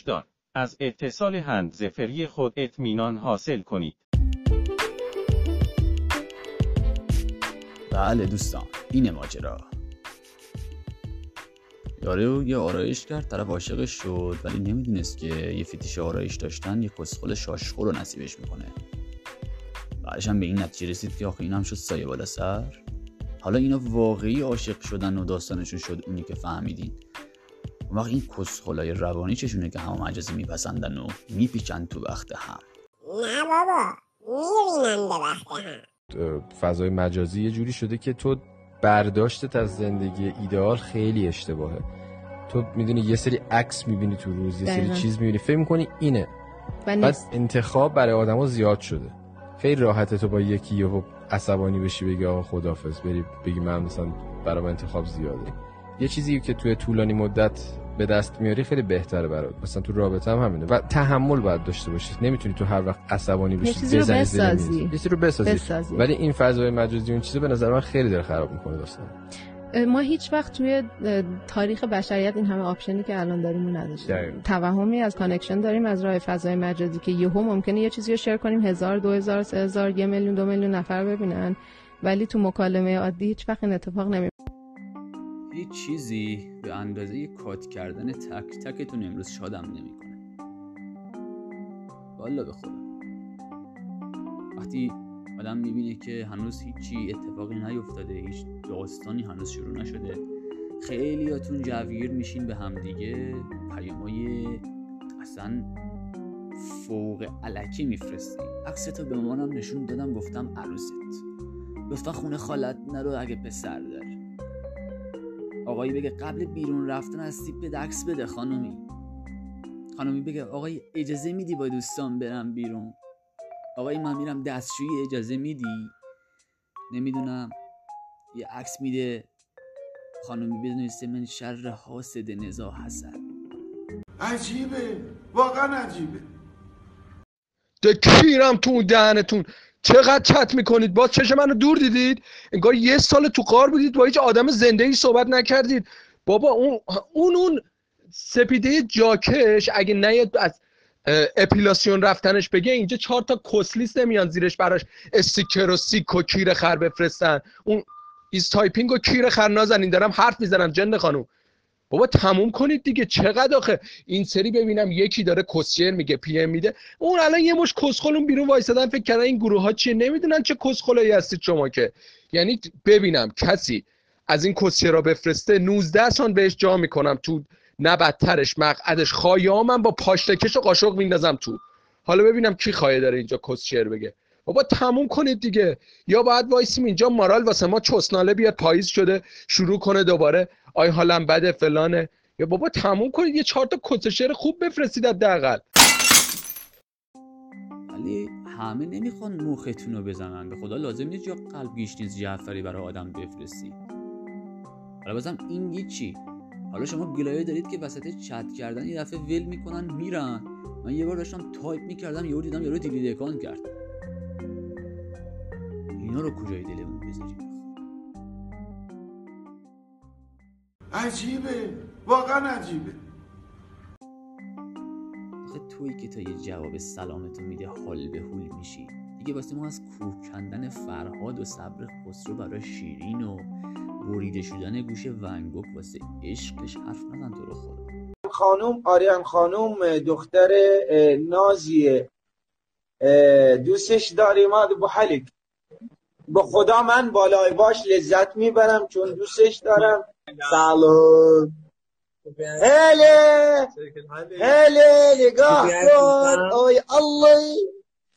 وجدان از اتصال هندزفری خود اطمینان حاصل کنید. بله دوستان این ماجرا. یارو یه آرایش کرد طرف عاشقش شد ولی نمی‌دونست که یه فیتیش آرایش داشتن یه کسخل شاشخور رو نصیبش می‌کنه. بعدش هم به این نتیجه رسید که آخه این هم شد سایه بالا سر. حالا اینا واقعی عاشق شدن و داستانشون شد اونی که فهمیدین. اون وقت این کسخلای روانی چشونه که همه مجازی میپسندن و میپیچن تو وقت هم. نه بابا میرینن به وقت هم. فضای مجازی یه جوری شده که تو برداشتت از زندگی ایدئال خیلی اشتباهه. تو می‌دونی یه سری عکس می‌بینی تو روز یه سری دقیقاً. چیز می‌بینی. فکر می‌کنی اینه. بعد نیست. انتخاب برای آدما زیاد شده. خیلی راحته تو با یکی یهو عصبانی بشی بگی آقا خدافظ بری بگی من مثلا برام انتخاب زیاده. یه چیزی که توی طولانی مدت به دست میاری خیلی بهتره برات مثلا تو رابطه هم همینه و تحمل باید داشته باشی نمی‌تونی تو هر وقت عصبانی بشی چیزی رو. بسازی. یه چیزی رو بسازی. بسازی. ولی این فضای مجازی اون چیزا به نظر من خیلی داره خراب می‌کنه داستان ما هیچ وقت توی تاریخ بشریت این همه option ی که الان داریم رو نداشتیم. توهمی از connection داریم از راه فضای مجازی که یهو ممکنه یه چیزی رو share کنیم هزار دو هزار سه هزار یه میلیون دو میلیون نفر ببینن ولی تو مکالمه عادی هیچ وقت این اتفاق نمی هیچ چیزی به اندازه کات کردن تک تکتون امروز شادم نمی‌کنه. والا به خدا. وقتی آدم می‌بینه که هنوز هیچی اتفاقی نیفتاده هیچ داستانی هنوز شروع نشده خیلیاتون جوگیر میشین به همدیگه پیامای اصلا فوق علکی میفرستی عکستو به مامانم نشون دادم گفتم عروست. گفتن خونه خالت نرو اگه پسر داره آقایی بگه قبل بیرون رفتن از سیب عکس بده خانومی. خانومی بگه آقای اجازه میدی با دوستان برم بیرون؟ آقای من میرم دستشویی اجازه میدی؟ نمی‌دونم. یه عکس میده. خانومی بدونسته من شر حاسد نزا حسد عجیبه. واقعا عجیبه. د کیرم تو اون دهنتون. چقدر چت می‌کنید؟ باز چشم منو دور دیدید؟ انگار یه سال تو غار بودید با هیچ آدم زنده ای صحبت نکردید. بابا اون اون اون سپیده جاکش اگه نیاد از اپیلاسیون رفتنش بگه اینجا چهار تا کسلیس نمیان زیرش براش استیکر و sick و کیر خر بفرستن. اون is typing و کیر خر نازنین دارم حرف می‌زنم جنده خانوم. بابا تموم کنید دیگه. چقدر آخه؟ این سری ببینم یکی داره کسچر میگه پی ام میده. اون الان یه مش کسخلون بیرون وایسادن فکر کردن این گروه ها چیه نمی‌دونن چه کسخلایی هستید شما که. یعنی ببینم کسی از این کسچرا بفرسته 19 سان بهش جا می‌کنم تو نه بدترش مقعدش. خایامم با پاشتکش و قاشق میندازم تو. حالا ببینم کی خواهی داره اینجا کسچر بگه. بابا تموم کنید دیگه. یا باید وایسیم اینجا مارال واسه ما چسناله بیاد پاییز شده شروع کنه دوباره. آی حالم بده فلانه. یا بابا تموم کنید یه چهار تا کس خوب بفرستید حداقل. ولی همه نمی‌خوان مختون رو بزنن. به خدا لازم نیست یا قلب گشنیز جعفری برای آدم بفرستی. حالا بازم این هیچی. حالا شما گلایه دارید که وسط چت کردن یه دفعه ول می‌کنن میرن. من یه بار داشتم تایپ می‌کردم یهو دیدم یارو delete account کرد. اینا رو کجای دلمون؟ عجیبه واقعا عجیبه. آخه تویی که تا یه جواب سلامتو میده حال به حول میشی. دیگه واسه ما از کوه کندن فرهاد و صبر خسرو برای شیرین و بریده شدن گوش ونگوک واسه عشقش حرف نزن تو رو خدا. خانوم آریان خانوم دختر نازیه. دوستش داریم ابو حلیک به خدا من بالای باش لذت می‌برم چون دوستش دارم. سلام. هله هله نگاه کن. اوی الله.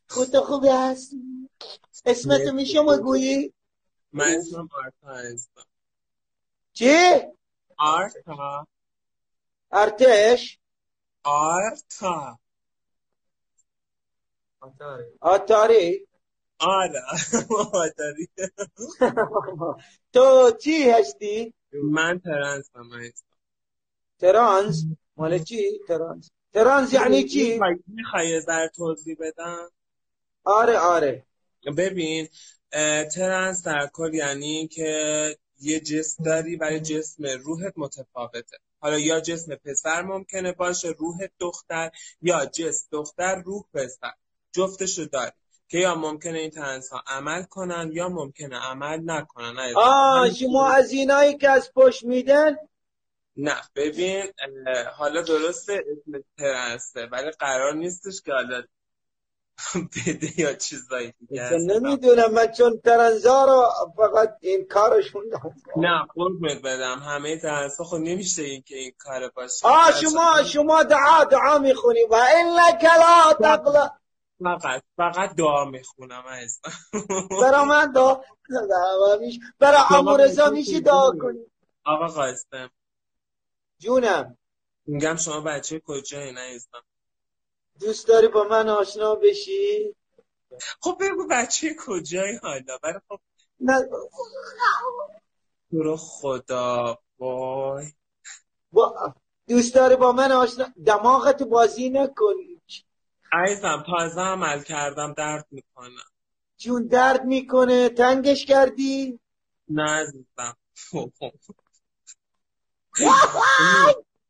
خود خوبی هست اسمتو میشه بگویی من اسمم آرتا هستم. چی؟ آرتا. ارتش آرتا. آتاری؟ آره. آتاری. تو چی هستی؟ من trans م هستم trans؟ مال چی؟ trans. trans یعنی چی؟ می‌خوای ذره توضیح بدم. آره آره. ببین ترنس در کل یعنی که یه جسم داری ولی جسم روحت متفاوته. حالا یا جسم پسر ممکنه باشه روح دختر یا جسم دختر روح پسر. جفتشو داری. که یا ممکنه این ترنس ها عمل کنن یا ممکنه عمل نکنن. آه شما از اینایی که از پشت میدن؟ نه ببین حالا درسته اسم ترنسه ولی قرار نیستش که حالا بده یا چیزایی دیگه. نمی‌دونم من چون ترنزا رو فقط این کارشون نه قربونت بدم همه ترنس ها خب نمیشه این که این کار باشه. آه شما شما دعا دعا می‌خونی. و انک لا تقلا فقط فقط دعا می‌خونم عزیزم. برا من دعا برا شما امو رضا بچه میشه دعا؟ کنی. آقا قاسم. جونم. میگم شما بچه کجایی عزیزم؟ دوست داری با من آشنا بشی؟ خب بگو بچه کجایی حالا. برای خب نه. تو خدا وای. با... دوست داری با من آشنا دماغت بازی نکنی عزیزم تازه عمل کردم درد می‌کنم جون درد می‌کنه تنگش کردی نه عزیزم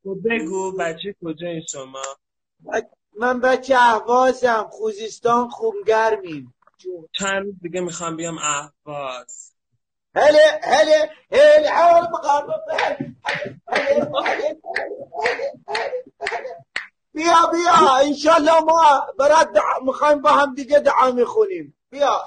خب بگو بچه کجایی شما من بچه اهوازم خوزستان خونگرمیم چند دیگه می‌خوام بیام اهواز هله هله هله حال مقرب هله هله هله بیا بیا انشالله ما برات دعا می‌خوایم با هم دیگه دعا می‌خونیم. بیا.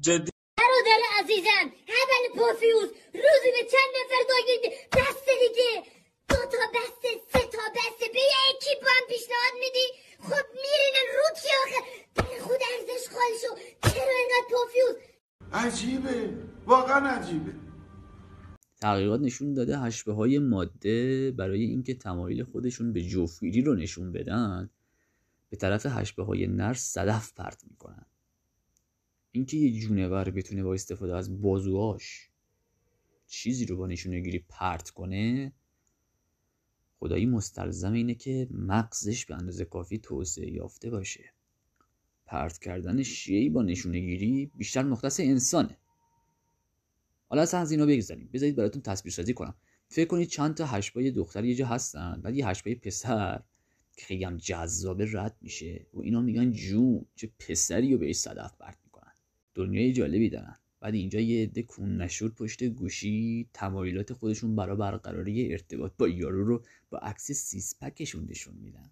جدی. برادر عزیزم اول پوفیوز روزی به چند نفر داگیدی بسته دیگه. دو تا بسته سه تا بسته. به یکی با هم پیشنهاد میدی؟ خب میرینن رو کی آخه برای خود ارزش خالشو چرا اینقدر پوفیوز؟ عجیبه واقعا عجیبه. تحقیقات نشون داده هشبه های ماده برای اینکه تمایل خودشون به جفتگیری رو نشون بدن به طرف هشبه های نر صدف پرت می‌کنن. اینکه یه جونور بتونه با استفاده از بازوهاش چیزی رو با نشونه گیری پرت کنه خدایی مستلزم اینه که مغزش به اندازه کافی توسعه یافته باشه. پرت کردن شیعی با نشونه گیری بیشتر مختص انسانه. حالا اصلا از اینا بگذاریم. بذارید براتون تصویر سازی کنم. فکر کنید چند تا هشبای دختر یه جا هستن بعد یه هشبای پسر که خیلی هم جذابه رد میشه. و اینا میگن جون چه پسری رو بهش صدف پرت می‌کنن. دنیای جالبی دارن. بعد اینجا یه عده کون نشور پشت گوشی تمایلات خودشون برای برقراری ارتباط با یارو رو با عکس سیس پکشون نشون میدن.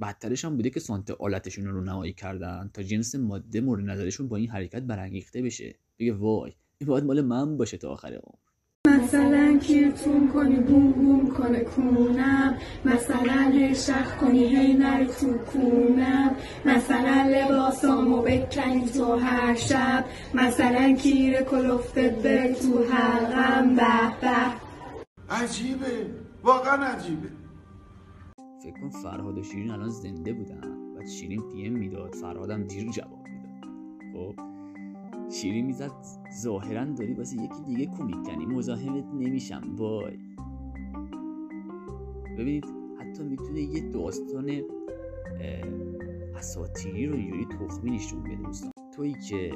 بدترش هم بوده که سانت آلتشون رو نمایی کردن تا جنس ماده مورد نظرشون با این حرکت برانگیخته بشه. بگه وای این باید مال من باشه تا آخر عمر. مثلا کیرتون کنی بوم بوم کنه کونم. مثلا شخ کنی هی نری تو کونم. مثلا لباسامو بکنی تو هر شب. مثلا کیر کلفتت بر تو حلقم به به. عجیبه واقعا عجیبه. فکر کن فرهاد و شیرین الان زنده بودن. بعد شیرین پی ام می‌داد فرهادم دیر جواب می‌داد. خب؟ شیرین می‌زد ظاهرا داری واسه یکی دیگه کمیک کنی مزاحمت نمیشم وای. ببینید حتی می‌تونه یه داستان اه، اساطیری رو اینجوری تخمی نشون بده دوستان. تویی که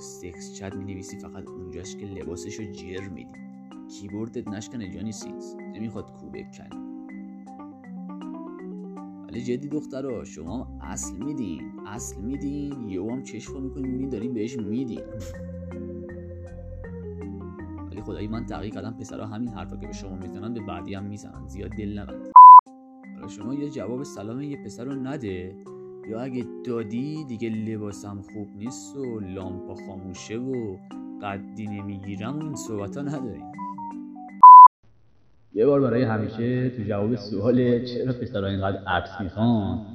سکس چت می‌نویسی فقط اونجاش که لباسش رو جر میدی. کیبوردت نشکنه جانی سینز نمی‌خواد کوبه کنی. ولی جدی دخترا شما اصل میدین اصل میدین یهو هم چشم می‌کنین می‌بینین دارین بهش میدین ولی خدایی من تحقیق کردم پسرا همین حرفا که به شما می‌زنن به بعدی هم می‌زنن زیاد دل نبند. حالا شما یه جواب سلام یه پسر رو نده. یا اگه دادی دیگه لباسم خوب نیست و لامپا خاموشه و قدی نمی‌گیرم و این صحبت ها نداریم. یه بار برای همیشه تو جواب سوال چرا پسرها اینقدر عکس می‌خوان؟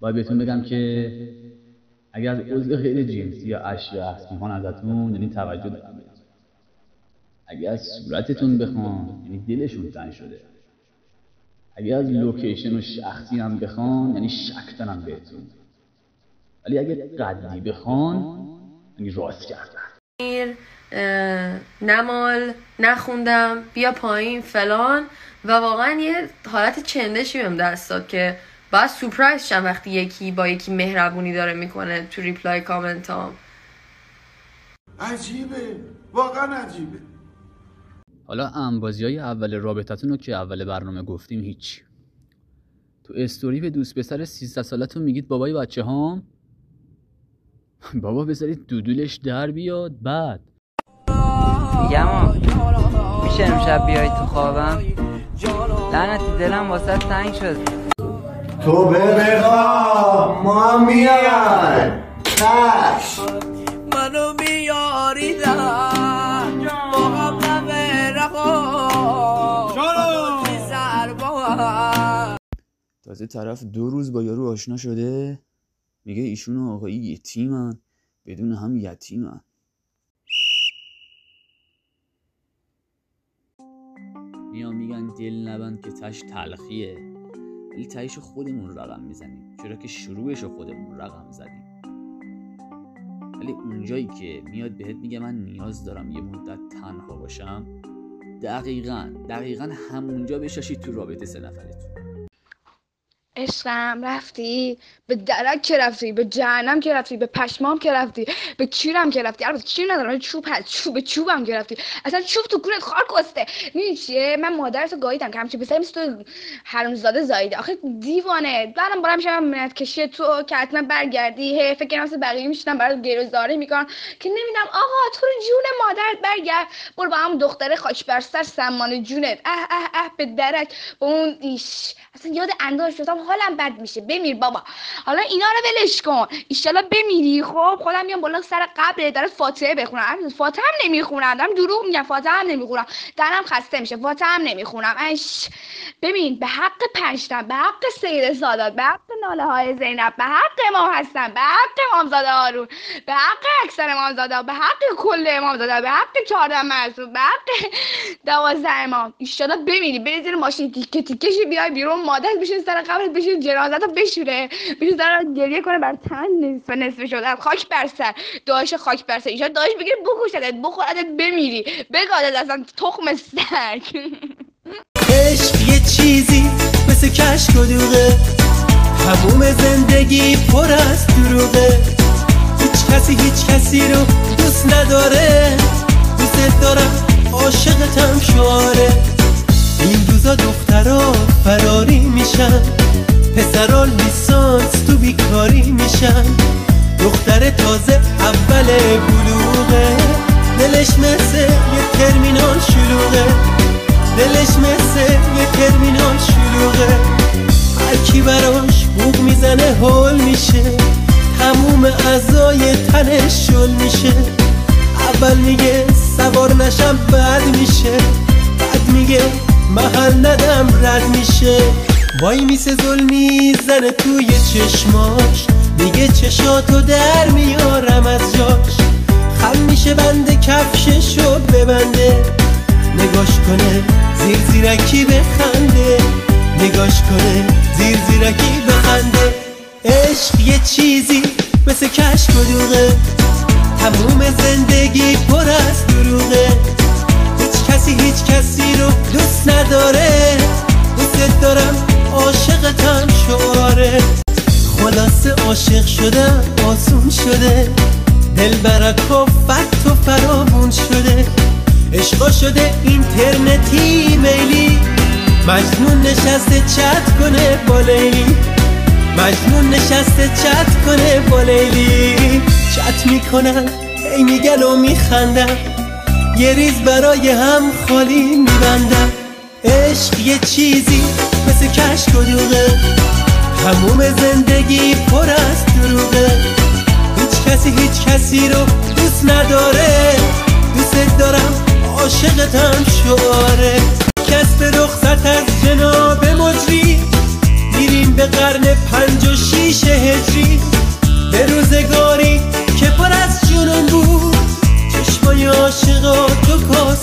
باید بهتون بگم که اگر از عضو غیر جنسی یا اشیا عکس می‌خوان ازتون یعنی توجه دارن بهتون. اگر از صورتتون بخوان یعنی دلشون تنگ شده. اگر از لوکیشن و شخصی هم بخوان یعنی شک دارن بهتون. ولی اگر قدی بخوان یعنی راست کردن. اه، نمال نخوندم بیا پایین فلان. و واقعا یه حالت چندشی بهم دست داد که باید سورپرایز شم وقتی یکی با یکی مهربونی داره می‌کنه تو ریپلای کامنت هم عجیبه واقعا عجیبه. حالا انبازی های اول رابطتون رو که اول برنامه گفتیم هیچ. تو استوری به دوست پسر 13 سالتون میگید بابای بچه هام بابا بذارید دودولش در بیاد بعد. میگم میشه امشب بیای تو خوابم؟ لعنتی دلم واسه تنگ شد. تو بخواب ما هم میان منو میاری در. با هم همه تازه طرف دو روز با یارو آشنا شده. میگه ایشون و آقایی یتیمن بدون هم یتیمن. میان میگن دل نبند که تش تلخیه. ولی تهش خودمون رقم می‌زنیم. چرا که شروعش رو خودمون رقم زدیم. ولی اونجایی که میاد بهت میگه من نیاز دارم یه مدت تنها باشم دقیقا دقیقا همونجا بشاشید تو رابطه سه نفرتون. عشقم رفتی؟ به درک که رفتی؟ به جهنم که رفتی؟ به پشمام که رفتی؟ به کیرم که رفتی؟ البته کیر ندارم چوب هست. چوب به چوبم که رفتی. اصلا چوب تو کونت خار کسته. می‌دونی چیه؟ من مادرتو گاییدم که همچین پسری مثل تو حرومزاده زایده آخه دیوانه. بعدم برم شبم منت کشی تو که حتما برگردی. هی فکر کنم مثل بقیه میشنم برات گیروزاری می‌کنن که نمیدم آقا تو رو جون مادرت برگرد. برو با هم دختره خاک بر سر سمان جونت. اه اه اه به درک. با اون ایش. اصلا یاد انداز شدم حالم بد میشه. بمیر بابا. حالا اینا رو ولش کن. ایشالا بمیری. خب خودم میام بالا سر قبر. دارت فاتحه بخونم فاتحه هم نمی‌خونم دارم دروغ میگم. فاتحه هم نمی‌خونم. دلم خسته میشه. فاتحه هم نمی‌خونم. اش ببین به حق پنجتن به حق سید سادات به حق ناله های زینب به حق امام حسن به حق امامزاده هارون به حق اکثر امامزاده به حق کل امامزاده به حق چهارده معصوم به حق دوازده امام. ایشالا بمیری. بری زیر ماشین تیکه تیکشی بیای بیرون. مادر بشه سر قبرت بشه جنازت رو بشوره. بشه سر گریه کنه بر تن نصف نصف شده. خاک بر سر. داعش خاک بر سر. ایشالا داعش بگیره بکشتت. بخورتت بمیری. بگادت اصلا تخم سگ. عشق یه چیزی مثل کشک و دوغه تموم زندگی پر از دروغه. هیچ کسی هیچ کسی رو دوست نداره. دوست دارم عاشقتم شعاره این روزا دخترا فراری میشن. پسرا لیسانس تو بیکاری میشن. دختر تازه اول بلوغه. دلش مثل یه ترمینال شلوغه. دلش مثل یه ترمینال شلوغه. هر کی براش بوق می‌زنه هول میشه. تموم اعضای تنش شل میشه. اول میگه سوار نشم بعد میشه. بعد میگه محل ندم رد میشه. وای میسه ظلمی زنه توی چشماش. میگه چشاتو در میارم از جاش. خم میشه بنده کفششو ببنده. نگاش کنه زیر زیرکی بخنده. نگاش کنه زیر زیرکی بخنده. عشق یه چیزی مثل کشک و دوغه تموم زندگی پر از دروغه. هیچ کسی هیچ کسی رو دوست نداره. عاشق شدم آسون شده دل برک و فت و فرامون شده. عشقا شده اینترنتی میلی. مجنون نشسته چت کنه با لیلی. مجنون نشسته چت کنه با لیلی. چت می‌کنن هی میگن و میخندن. یه ریز برای هم خالی میبندن. عشق یه چیزی مثل کشک و دوغه تموم زندگی پر از دروغه. هیچ کسی هیچ کسی رو دوست نداره. دوست دارم عاشقتم شعاره کسب رخصت از جناب مجری. میریم به قرن پنج و شیش هجری. به روزگاری که پر از جنون بود. چشمای عاشقا تو کاسه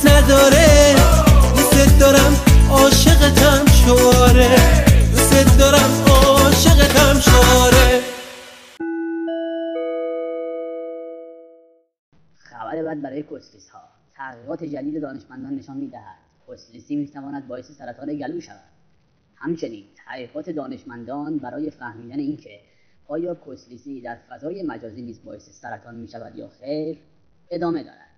دوست نداره. دوست دارم عاشقتم شعاره دوست دارم عاشقتم شعاره خبر بد برای کسلیس ها تحقیقات جدید دانشمندان نشان می‌دهد. کسلیسی می‌تواند باعث سرطان گلو شود. همچنین تحقیقات دانشمندان برای فهمیدن اینکه آیا کسلیسی در فضای مجازی نیز باعث سرطان می شود یا خیر ادامه دارد.